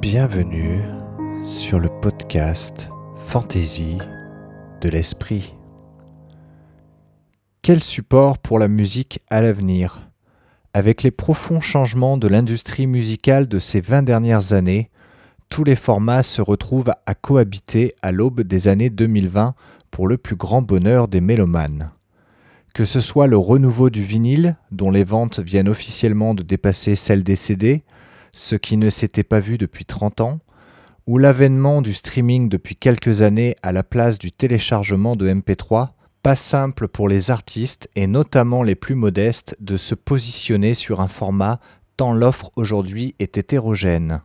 Bienvenue sur le podcast Fantaisie de l'esprit. Quel support pour la musique à l'avenir? Avec les profonds changements de l'industrie musicale de ces 20 dernières années, tous les formats se retrouvent à cohabiter à l'aube des années 2020 pour le plus grand bonheur des mélomanes. Que ce soit le renouveau du vinyle, dont les ventes viennent officiellement de dépasser celles des CD, ce qui ne s'était pas vu depuis 30 ans, ou l'avènement du streaming depuis quelques années à la place du téléchargement de MP3, pas simple pour les artistes et notamment les plus modestes de se positionner sur un format tant l'offre aujourd'hui est hétérogène.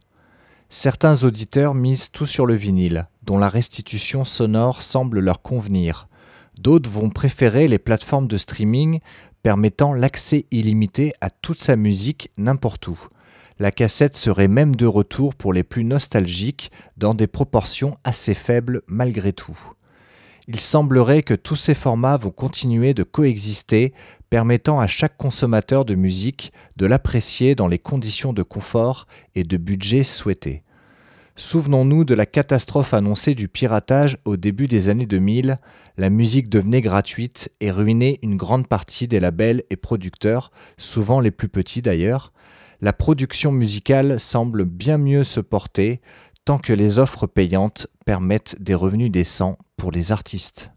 Certains auditeurs misent tout sur le vinyle, dont la restitution sonore semble leur convenir. D'autres vont préférer les plateformes de streaming permettant l'accès illimité à toute sa musique n'importe où. La cassette serait même de retour pour les plus nostalgiques dans des proportions assez faibles malgré tout. Il semblerait que tous ces formats vont continuer de coexister, permettant à chaque consommateur de musique de l'apprécier dans les conditions de confort et de budget souhaités. Souvenons-nous de la catastrophe annoncée du piratage au début des années 2000, la musique devenait gratuite et ruinait une grande partie des labels et producteurs, souvent les plus petits d'ailleurs. La production musicale semble bien mieux se porter tant que les offres payantes permettent des revenus décents pour les artistes.